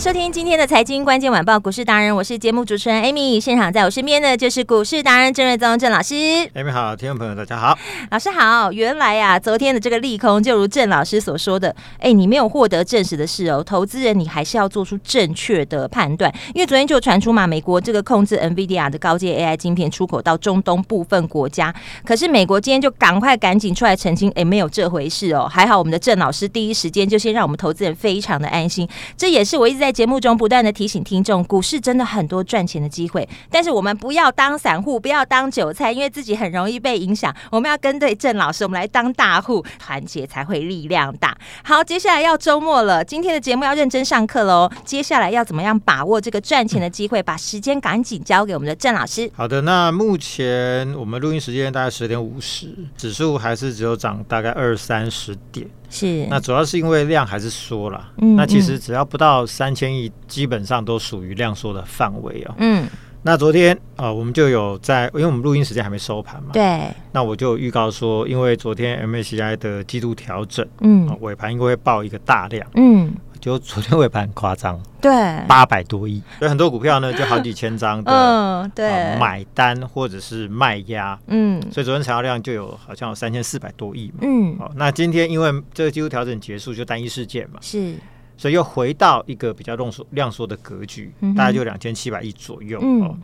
迎收听今天的财经关键晚报股市达人，我是节目主持人 Amy，现场在我身边的就是股市达人郑瑞宗郑老师。Amy 好，听众朋友大家好，老师好。原来呀、啊，昨天的这个利空就如郑老师所说的，哎，你没有获得证实的事哦，投资人你还是要做出正确的判断，因为昨天就传出嘛，美国这个控制 NVIDIA 的高阶 AI 晶片出口到中东部分国家，可是美国今天就赶快赶紧出来澄清，哎，没有这回事哦。还好我们的郑老师第一时间就先让我们投资人非常的安心，这也是我一直在节目中不断的提醒听众，股市真的很多赚钱的机会，但是我们不要当散户，不要当韭菜，因为自己很容易被影响。我们要跟对郑老师，我们来当大户，团结才会力量大。好，接下来要周末了，今天的节目要认真上课喽。接下来要怎么样把握这个赚钱的机会？把时间赶紧交给我们的郑老师。好的，那目前我们录音时间大概十点五十，指数还是只有涨大概二三十点。是，那主要是因为量还是缩了，嗯，那其实只要不到三千亿，基本上都属于量缩的范围哦。嗯，那昨天啊、呃，我们就有在，因为我们录音时间还没收盘嘛，对，那我就预告说，因为昨天 MSCI 的季度调整，嗯，尾盘应该会爆一个大量，嗯。就昨天尾盘很夸张，对，八百多亿，所以很多股票呢就好几千张的，嗯，对，买单或者是卖压，嗯，所以昨天成交量就有好像有三千四百多亿嘛，嗯，好，那今天因为这个季度调整结束，就单一事件嘛，是，所以又回到一个比较量缩量缩的格局，大概就两千七百亿左右，哦，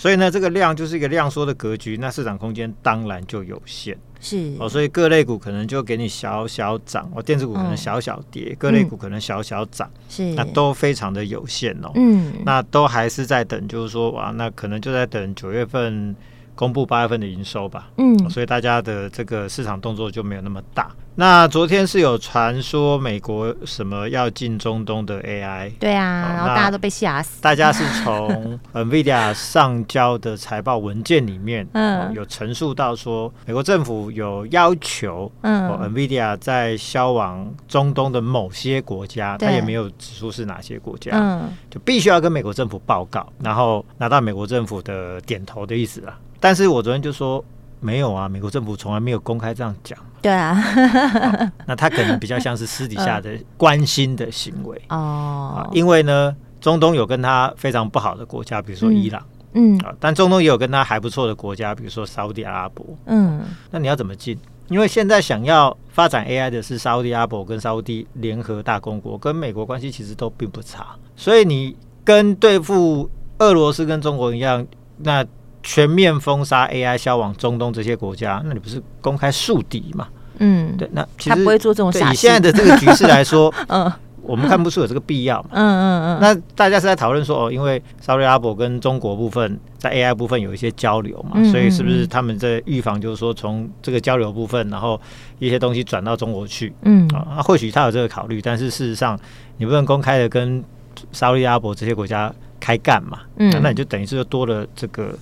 所以呢，这个量就是一个量缩的格局，那市场空间当然就有限。是哦，所以各类股可能就给你小小涨，哦，电子股可能小小跌，嗯、各类股可能小小涨，是那都非常的有限哦。嗯，那都还是在等，就是说哇，那可能就在等九月份公布八月份的营收吧。嗯，所以大家的这个市场动作就没有那么大。那昨天是有传说美国什么要进中东的 AI，对啊，哦、然后大家都被吓死。大家是从 NVIDIA 上交的财报文件里面，嗯、哦，有陈述到说，美国政府有要求，嗯、哦、，NVIDIA 在销往中东的某些国家，他也没有指出是哪些国家，嗯，就必须要跟美国政府报告，然后拿到美国政府的点头的意思啊。但是我昨天就说。没有啊，美国政府从来没有公开这样讲。对啊、哦，那他可能比较像是私底下的关心的行为哦、呃。因为呢，中东有跟他非常不好的国家，比如说伊朗，嗯，啊、呃，但中东也有跟他还不错的国家，比如说沙乌地阿拉伯，嗯。那你要怎么进？因为现在想要发展 AI 的是沙乌地阿拉伯跟沙乌地联合大公国，跟美国关系其实都并不差，所以你跟对付俄罗斯跟中国一样，那。全面封杀 AI 销往中东这些国家，那你不是公开树敌嘛？嗯，对，那其实他不会做这种傻事。以现在的这个局势来说，嗯，我们看不出有这个必要嘛。嗯嗯嗯。那大家是在讨论说，哦，因为沙特阿拉伯跟中国部分在 AI 部分有一些交流嘛，嗯、所以是不是他们在预防，就是说从这个交流部分，然后一些东西转到中国去？嗯啊，或许他有这个考虑，但是事实上你不能公开的跟沙特阿拉伯这些国家开干嘛？嗯，那你就等于是又多了这个。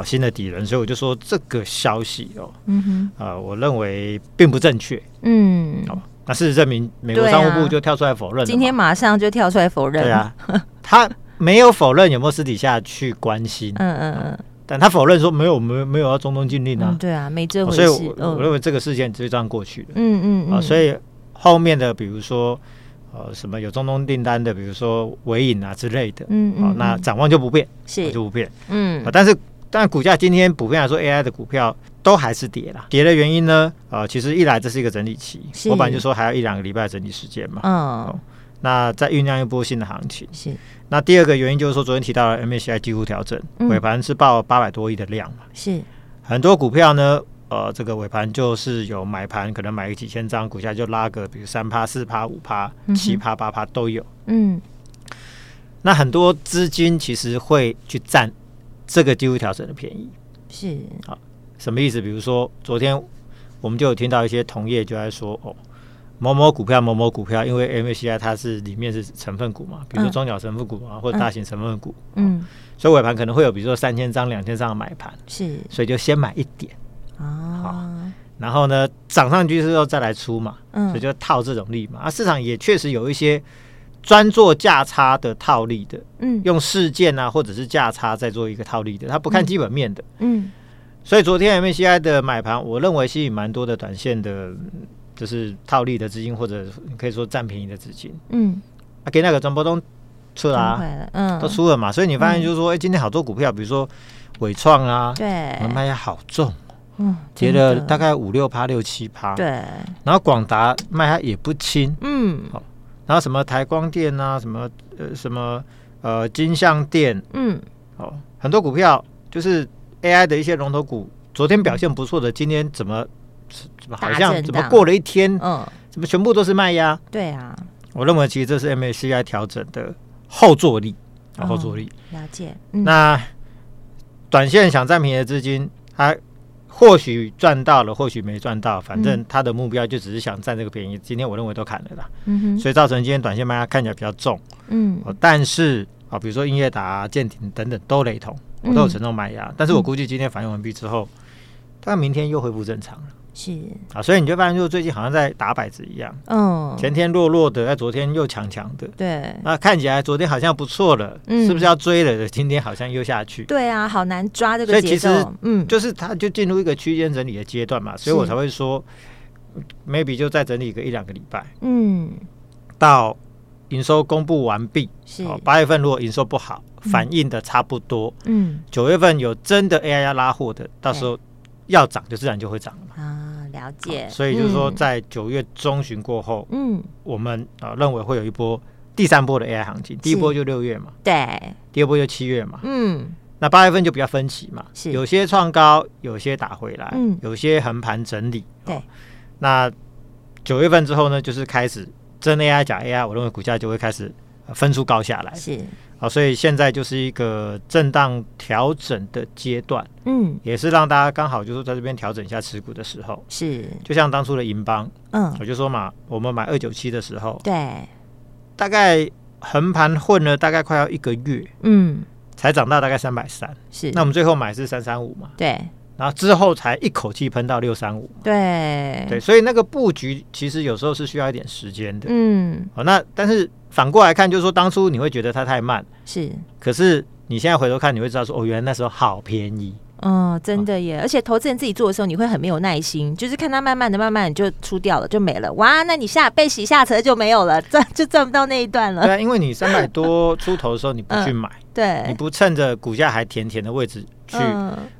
啊，新的敌人，所以我就说这个消息哦，嗯哼，啊、呃，我认为并不正确，嗯，好，那事实证明，美国商务部就跳出来否认、啊，今天马上就跳出来否认，对啊，他没有否认有没有私底下去关心，嗯嗯嗯，但他否认说没有没有没有要中东禁令啊、嗯，对啊，没这回事，所以我，我认为这个事件就这样过去了，嗯嗯嗯，啊，所以后面的比如说呃什么有中东订单的，比如说尾影啊之类的，嗯嗯，那展望就不变，是。就不变，嗯，啊，但是。但股价今天普遍来说，AI 的股票都还是跌了。跌的原因呢？呃，其实一来这是一个整理期，我本来就说还要一两个礼拜整理时间嘛。嗯、哦。那再酝酿一波新的行情。是。那第二个原因就是说，昨天提到了 MSCI 几乎调整，尾盘是报八百多亿的量嘛。是。很多股票呢，呃，这个尾盘就是有买盘，可能买个几千张，股价就拉个，比如三趴、四趴、五趴、七趴、八趴都有。嗯。那很多资金其实会去占。这个几乎调整的便宜。是。好，什么意思？比如说昨天我们就有听到一些同业就在说哦。某某股票，某某股票，因为 MSCI 它是里面是成分股嘛，比如说中小成分股啊，嗯、或者大型成分股，嗯，嗯所以尾盘可能会有，比如说三千张、两千张的买盘，是，所以就先买一点，啊，好，然后呢，涨上去之后再来出嘛，嗯，所以就套这种利嘛，啊，市场也确实有一些专做价差的套利的，嗯，用事件啊或者是价差再做一个套利的，他不看基本面的，嗯，嗯所以昨天 MACI 的买盘，我认为吸引蛮多的短线的。就是套利的资金，或者可以说占便宜的资金，嗯，啊，给那个张波东出了啊，嗯，都出了嘛，所以你发现就是说，哎、嗯欸，今天好多股票，比如说伟创啊，对，卖压好重，嗯，跌了大概五六趴、六七趴，对，然后广达卖它也不轻，嗯，好，然后什么台光电啊，什么呃什么呃金像电，嗯，哦，很多股票就是 AI 的一些龙头股，昨天表现不错的，今天怎么？怎么好像怎么过了一天，嗯，怎么全部都是卖压？对啊，我认为其实这是 MACI 调整的后坐力，后坐力。了解。那短线想占便宜的资金，他或许赚到了，或许没赚到，反正他的目标就只是想占这个便宜。今天我认为都砍了啦，嗯哼，所以造成今天短线卖压看起来比较重，嗯，但是啊，比如说英业达、舰艇等等都雷同，我都有承重卖压，但是我估计今天反应完毕之后，大概明天又恢复正常了。是。啊，所以你就发现，就最近好像在打摆子一样，嗯，前天弱弱的，在昨天又强强的，对，那看起来昨天好像不错了，嗯，是不是要追了？今天好像又下去，对啊，好难抓这个节奏，所以其实，嗯，就是它就进入一个区间整理的阶段嘛，所以我才会说，maybe 就再整理个一两个礼拜，嗯，到营收公布完毕，是八月份如果营收不好，反应的差不多，嗯，九月份有真的 AI 要拉货的，到时候。要涨就自然就会涨了嘛。啊，了解。所以就是说，在九月中旬过后，嗯，我们啊认为会有一波第三波的 AI 行情。第一波就六月嘛，对。第二波就七月嘛，嗯。那八月份就比较分歧嘛，是有些创高，有些打回来，嗯，有些横盘整理。对。那九月份之后呢，就是开始真 AI 假 AI，我认为股价就会开始分出高下来。是。好，所以现在就是一个震荡调整的阶段，嗯，也是让大家刚好就是在这边调整一下持股的时候，是，就像当初的银邦，嗯，我就说嘛，我们买二九七的时候，对，大概横盘混了大概快要一个月，嗯，才涨到大概三百三，是，那我们最后买是三三五嘛，对，然后之后才一口气喷到六三五，对，对，所以那个布局其实有时候是需要一点时间的，嗯，好，那但是。反过来看，就是说当初你会觉得它太慢，是。可是你现在回头看，你会知道说，哦，原来那时候好便宜。哦，真的耶！而且投资人自己做的时候，你会很没有耐心，就是看它慢慢的、慢慢的就出掉了，就没了。哇，那你下被洗下车就没有了，赚就赚不到那一段了。对啊，因为你三百多出头的时候你不去买，对，你不趁着股价还甜甜的位置去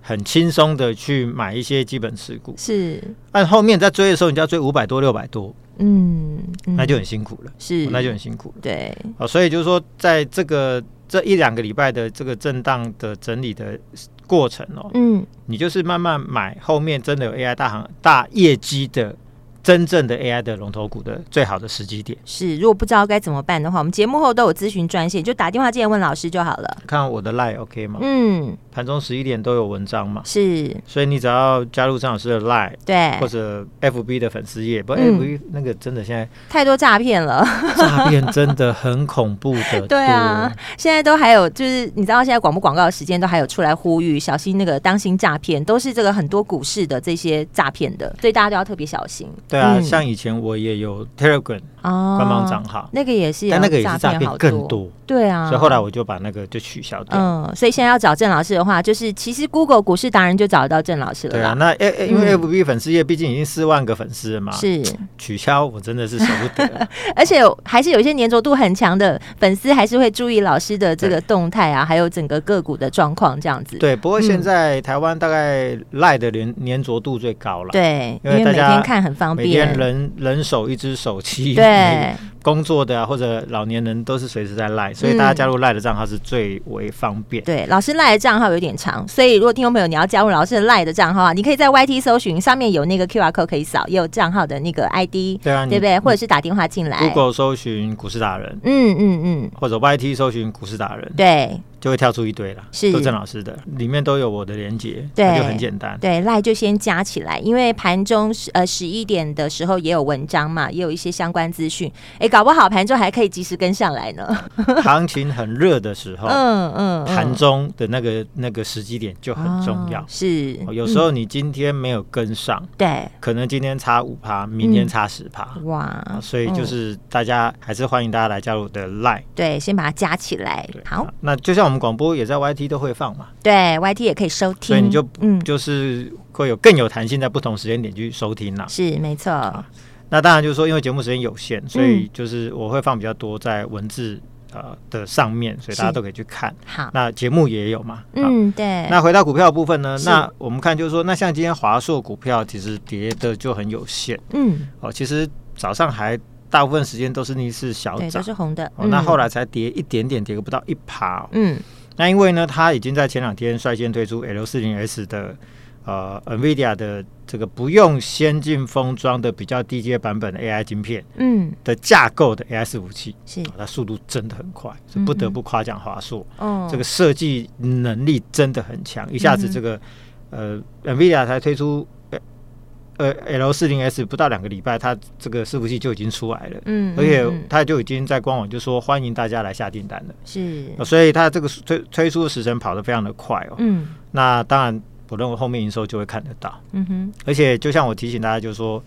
很轻松的去买一些基本持股，是。但后面在追的时候，你就要追五百多、六百多。嗯，那就很辛苦了，是，那就很辛苦了。对，啊，所以就是说，在这个这一两个礼拜的这个震荡的整理的过程哦，嗯，你就是慢慢买，后面真的有 AI 大行大业绩的。真正的 AI 的龙头股的最好的时机点是，如果不知道该怎么办的话，我们节目后都有咨询专线，就打电话进来问老师就好了。看我的 Line OK 吗？嗯，盘中十一点都有文章嘛。是，所以你只要加入张老师的 Line，对，或者 FB 的粉丝页，不，FB 那个真的现在太多诈骗了，诈骗真的很恐怖的。对啊，现在都还有，就是你知道现在广播广告的时间都还有出来呼吁，小心那个当心诈骗，都是这个很多股市的这些诈骗的，所以大家都要特别小心。对啊，像以前我也有 Telegram 官方账号，那个也是，但那个也是诈骗更多。对啊，所以后来我就把那个就取消掉。嗯，所以现在要找郑老师的话，就是其实 Google 股市达人就找得到郑老师了。对啊，那诶因为 FB 粉丝页毕竟已经四万个粉丝了嘛，是取消我真的是舍不得。而且还是有一些粘着度很强的粉丝，还是会注意老师的这个动态啊，还有整个个股的状况这样子。对，不过现在台湾大概赖的粘粘着度最高了。对，因为每天看很方便。人人手一只手机，对，对。工作的啊，或者老年人都是随时在赖，所以大家加入赖的账号是最为方便。嗯、对，老师赖的账号有点长，所以如果听众朋友你要加入老师的赖的账号啊，你可以在 YT 搜寻，上面有那个 QR code 可以扫，也有账号的那个 ID，对啊，对不对？或者是打电话进来，Google 搜寻股市达人，嗯嗯嗯，或者 YT 搜寻股市达人，对。就会跳出一堆了，是都郑老师的，里面都有我的连接，对，就很简单。对，赖就先加起来，因为盘中呃十一点的时候也有文章嘛，也有一些相关资讯，哎，搞不好盘中还可以及时跟上来呢。行情很热的时候，嗯嗯，盘中的那个那个时机点就很重要。是，有时候你今天没有跟上，对，可能今天差五趴，明天差十趴，哇，所以就是大家还是欢迎大家来加入我的 Line，，对，先把它加起来。好，那就像。我们广播也在 YT 都会放嘛，对，YT 也可以收听，所以你就嗯，就是会有更有弹性，在不同时间点去收听啦。是没错。那当然就是说，因为节目时间有限，所以就是我会放比较多在文字呃的上面，所以大家都可以去看。好，那节目也有嘛？嗯，对。那回到股票的部分呢？那我们看就是说，那像今天华硕股票其实跌的就很有限。嗯，哦，其实早上还。大部分时间都是逆势小涨，都是红的。哦，那后来才跌一点点，跌个不到一趴。嗯，那因为呢，它已经在前两天率先推出 L 四零 S 的呃 NVIDIA 的这个不用先进封装的比较低阶版本的 AI 晶片，嗯，的架构的 AI 伺服器，是。它速度真的很快，是不得不夸奖华硕。哦，这个设计能力真的很强，一下子这个呃 NVIDIA 才推出。呃，L 四零 S 不到两个礼拜，它这个伺服器就已经出来了，嗯，而且它就已经在官网就说欢迎大家来下订单了，是，所以它这个推推出的时程跑得非常的快哦，嗯，那当然我认为后面营收就会看得到，嗯哼，而且就像我提醒大家，就是说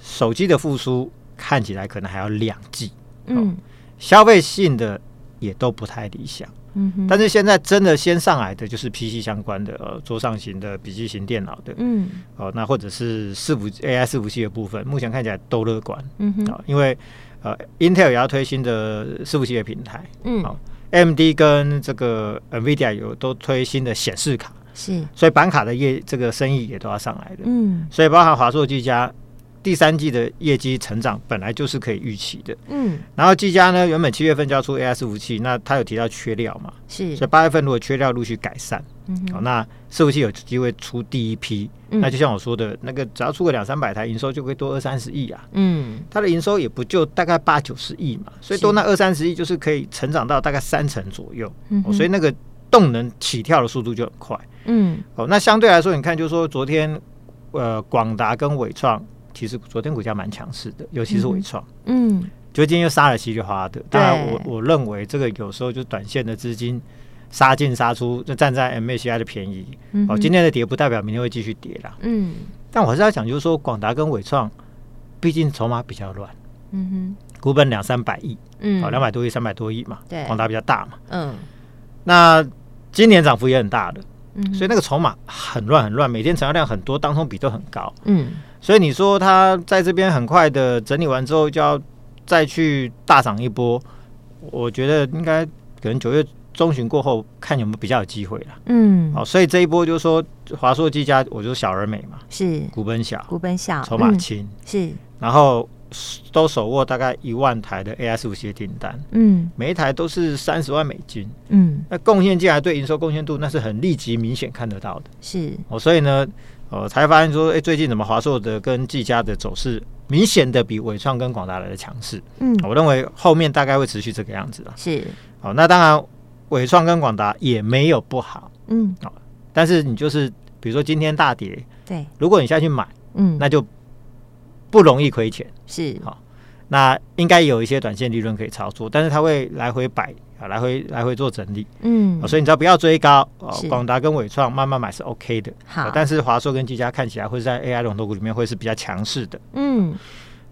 手机的复苏看起来可能还要两季，嗯，消费性的也都不太理想。嗯哼，但是现在真的先上来的就是 PC 相关的，呃，桌上型的笔记型电脑的，嗯，哦，那或者是伺服 AI 伺服器的部分，目前看起来都乐观，嗯哼，啊，因为呃，Intel 也要推新的伺服器的平台，嗯，好，AMD 跟这个 NVIDIA 有都推新的显示卡，是，所以板卡的业这个生意也都要上来的，嗯，所以包含华硕、技嘉。第三季的业绩成长本来就是可以预期的，嗯，然后技嘉呢，原本七月份就要出 AI 伺服器，那他有提到缺料嘛，是，所以八月份如果缺料陆续改善，嗯哼，好，那伺服器有机会出第一批，嗯，那就像我说的那个，只要出个两三百台，营收就会多二三十亿啊，嗯，它的营收也不就大概八九十亿嘛，所以多那二三十亿就是可以成长到大概三成左右，嗯，所以那个动能起跳的速度就很快，嗯，哦，那相对来说，你看就是说昨天呃广达跟伟创。其实昨天股价蛮强势的，尤其是伟创，嗯，就今天又杀了稀里哗啦的。当然，我我认为这个有时候就短线的资金杀进杀出，就站在 MACI 的便宜。哦，今天的跌不代表明天会继续跌啦。嗯，但我还是要讲，就是说广达跟伟创，毕竟筹码比较乱。嗯哼，股本两三百亿，嗯，好，两百多亿、三百多亿嘛。对，广达比较大嘛。嗯，那今年涨幅也很大的。嗯所以那个筹码很乱很乱，每天成交量很多，当冲比都很高。嗯，所以你说它在这边很快的整理完之后，就要再去大涨一波，我觉得应该可能九月中旬过后，看有没有比较有机会了。嗯，好，所以这一波就是说华硕、技嘉，我就小而美嘛，是股本小，股本小，筹码轻，是，然后。都手握大概一万台的 AI 伺服器订单，嗯，每一台都是三十万美金，嗯，那贡献进来对营收贡献度那是很立即明显看得到的，是。哦，所以呢，呃，才发现说，哎、欸，最近怎么华硕的跟技嘉的走势明显的比伟创跟广达来的强势，嗯，我认为后面大概会持续这个样子了，是，好，那当然伟创跟广达也没有不好，嗯，好，但是你就是比如说今天大跌，对，如果你下去买，嗯，那就。不容易亏钱，是。好，那应该有一些短线利润可以操作，但是它会来回摆啊，来回来回做整理，嗯，所以你只要不要追高哦，广达跟伟创慢慢买是 OK 的，好，但是华硕跟技嘉看起来会在 AI 龙头股里面会是比较强势的，嗯，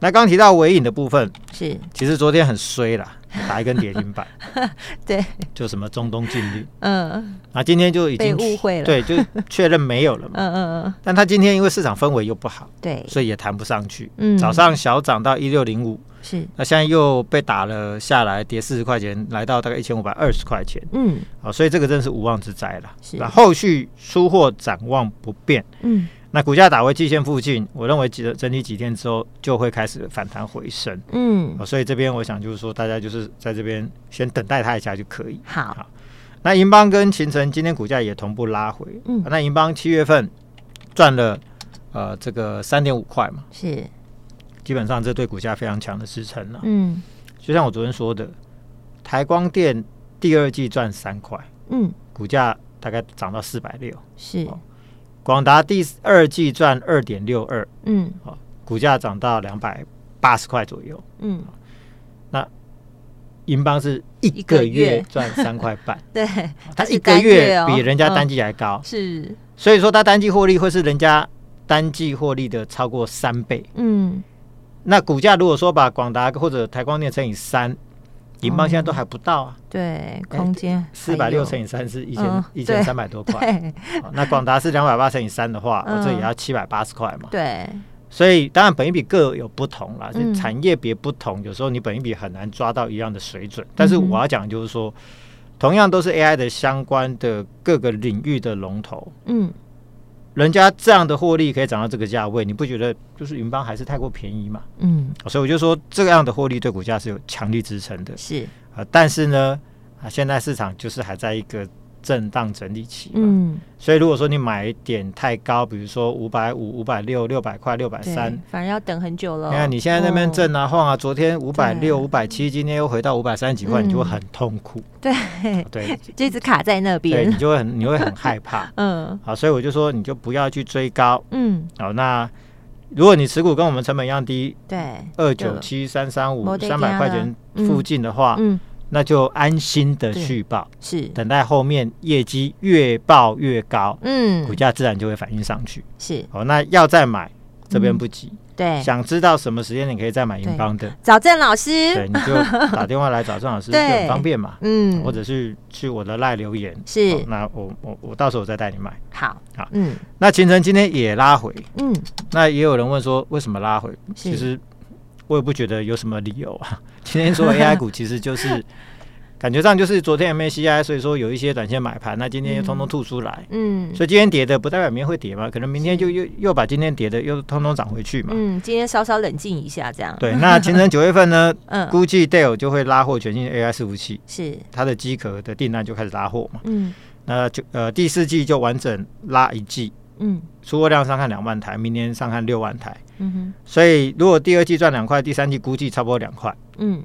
那刚提到尾影的部分是，其实昨天很衰啦。打一根跌停板，对，就什么中东禁令，嗯，那今天就已经误会了，对，就确认没有了嘛，嗯嗯嗯。但他今天因为市场氛围又不好，对，所以也弹不上去。嗯，早上小涨到一六零五，是，那现在又被打了下来，跌四十块钱，来到大概一千五百二十块钱。嗯，好，所以这个真是无妄之灾了。是，那后续出货展望不变。嗯，那股价打回季线附近，我认为几整理几天之后就会开始反弹回升。嗯，所以这边我想就是说，大家就是在这边先等待它一下就可以。好，好，那银邦跟勤诚今天股价也同步拉回。嗯，那银邦七月份赚了呃这个三点五块嘛，是，基本上这对股价非常强的支撑了。嗯，就像我昨天说的，台光电第二季赚三块，嗯，股价大概涨到四百六，是。广达第二季赚二点六二，嗯，好，股价涨到两百八十块左右，嗯，那银邦是一个月赚三块半，对，它一个月比人家单季还高，是，所以说它单季获利会是人家单季获利的超过三倍，嗯，那股价如果说把广达或者台光电乘以三。银邦现在都还不到啊，对，空间四百六乘以三是一千一千三百多块，那广达是两百八乘以三的话，我这也要七百八十块嘛，对，所以当然本益比各有不同啦，产业别不同，有时候你本益比很难抓到一样的水准，但是我要讲就是说，同样都是 AI 的相关的各个领域的龙头，嗯。人家这样的获利可以涨到这个价位，你不觉得就是云邦还是太过便宜嘛？嗯，所以我就说这样的获利对股价是有强力支撑的。是啊，但是呢，啊，现在市场就是还在一个。震荡整理期，嗯，所以如果说你买点太高，比如说五百五、五百六、六百块、六百三，反正要等很久了。你看你现在那边震啊晃啊，昨天五百六、五百七，今天又回到五百三十几块，你就会很痛苦。对对，就一直卡在那边，你就会很你会很害怕。嗯，好，所以我就说你就不要去追高。嗯，好，那如果你持股跟我们成本一样低，对，二九七三三五三百块钱附近的话，嗯。那就安心的续报，是。等待后面业绩越报越高，嗯，股价自然就会反映上去。是。哦，那要再买这边不急，对，想知道什么时间你可以再买银邦的，找郑老师，对，你就打电话来找郑老师 就很方便嘛，嗯，或者是去我的赖留言，是，那我我我到时候再带你买，好，好，嗯，那秦晨今天也拉回，嗯，那也有人问说为什么拉回，其实。我也不觉得有什么理由啊。今天说 AI 股，其实就是 感觉上就是昨天 MACI，所以说有一些短线买盘，那今天又通通吐出来，嗯，所以今天跌的不代表明天会跌嘛，可能明天就又又把今天跌的又通通涨回去嘛。嗯，今天稍稍冷静一下这样。对，那前程九月份呢，嗯，估计 Dell 就会拉货全新 AI 伺服器，是它的机壳的订单就开始拉货嘛。嗯，那就呃第四季就完整拉一季。嗯，出货量上看两万台，明年上看六万台。嗯哼，所以如果第二季赚两块，第三季估计差不多两块。嗯，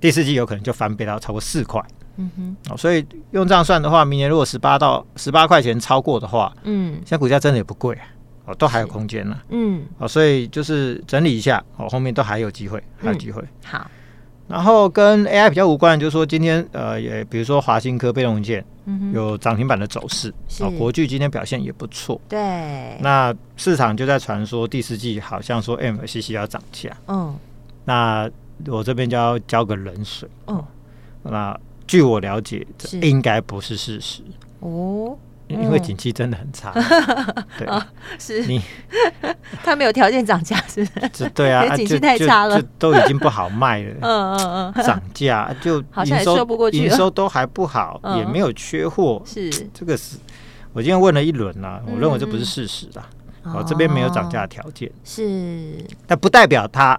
第四季有可能就翻倍到超过四块。嗯哼，哦，所以用这样算的话，明年如果十八到十八块钱超过的话，嗯，现在股价真的也不贵啊，哦，都还有空间呢。嗯，哦，所以就是整理一下，哦，后面都还有机会，还有机会。好。然后跟 AI 比较无关，就是说今天呃也比如说华新科被动元件有涨停板的走势，啊国巨今天表现也不错，对，那市场就在传说第四季好像说 MLCC 要涨价，嗯，那我这边就要浇个冷水，嗯，那据我了解，这应该不是事实。哦。因为景气真的很差，对，是。你 他没有条件涨价，是是，对啊，景气太差了，都已经不好卖了，嗯嗯嗯，涨价就营收营收都还不好，也没有缺货，是。这个是，我今天问了一轮啊，我认为这不是事实啦，哦这边没有涨价条件，是，但不代表它，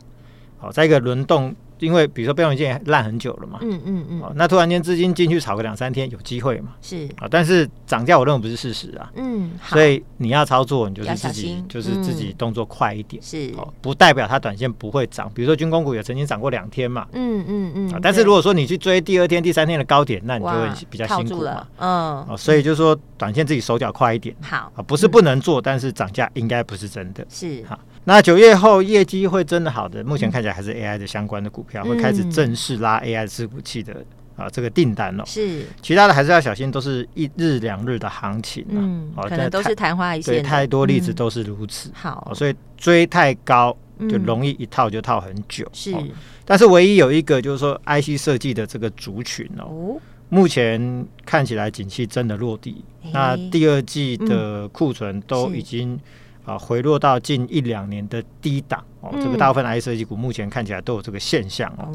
好，在一个轮动。因为比如说被动元件烂很久了嘛，嗯嗯嗯，那突然间资金进去炒个两三天有机会嘛，是。啊，但是涨价我认为不是事实啊，嗯，所以你要操作，你就是自己就是自己动作快一点，是，不代表它短线不会涨，比如说军工股也曾经涨过两天嘛，嗯嗯嗯，但是如果说你去追第二天、第三天的高点，那你就会比较辛苦嘛，嗯，所以就是说短线自己手脚快一点，好。啊，不是不能做，但是涨价应该不是真的，是。好。那九月后业绩会真的好的，目前看起来还是 AI 的相关的股票会开始正式拉 AI 伺服器的啊这个订单哦。是，其他的还是要小心，都是一日两日的行情嗯，可能都是昙花一现。对，太多例子都是如此。好，所以追太高就容易一套就套很久。是，但是唯一有一个就是说 IC 设计的这个族群哦，目前看起来景气真的落地。那第二季的库存都已经。啊，回落到近一两年的低档哦，这个大部分 IC 设计股目前看起来都有这个现象哦。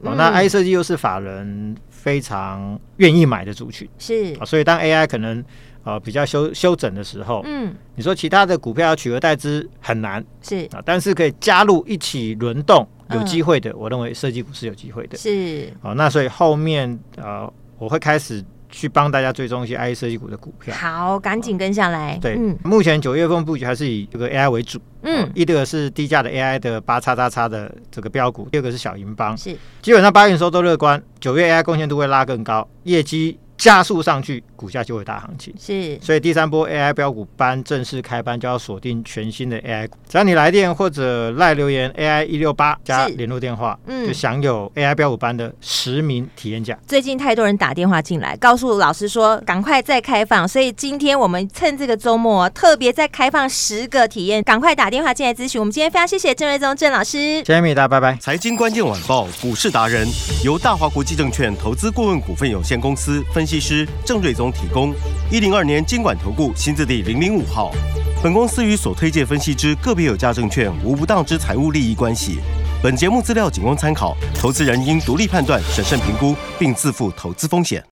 哦，那 IC 设计又是法人非常愿意买的族群，是啊，所以当 AI 可能呃比较修修整的时候，嗯，你说其他的股票要取而代之很难，是啊，但是可以加入一起轮动，有机会的，我认为设计股是有机会的，是哦，那所以后面呃我会开始。去帮大家追踪一些 IC 设计股的股票。好，赶紧跟下来。对，嗯、目前九月份布局还是以这个 AI 为主。嗯，一个是低价的 AI 的八叉叉叉的这个标股，第二个是小银邦。是，基本上八月营收都乐观，九月 AI 贡献度会拉更高，业绩。加速上去，股价就会大行情。是，所以第三波 AI 标股班正式开班，就要锁定全新的 AI 股。只要你来电或者赖留言 AI 一六八加联络电话，嗯，就享有 AI 标股班的实名体验价。最近太多人打电话进来，告诉老师说赶快再开放，所以今天我们趁这个周末特别再开放十个体验，赶快打电话进来咨询。我们今天非常谢谢郑瑞宗郑老师，谢谢米大，拜拜。财经关键晚报股市达人由大华国际证券投资顾问股份有限公司分。分析师郑瑞宗提供一零二年监管投顾新字第零零五号。本公司与所推介分析之个别有价证券无不当之财务利益关系。本节目资料仅供参考，投资人应独立判断、审慎评估，并自负投资风险。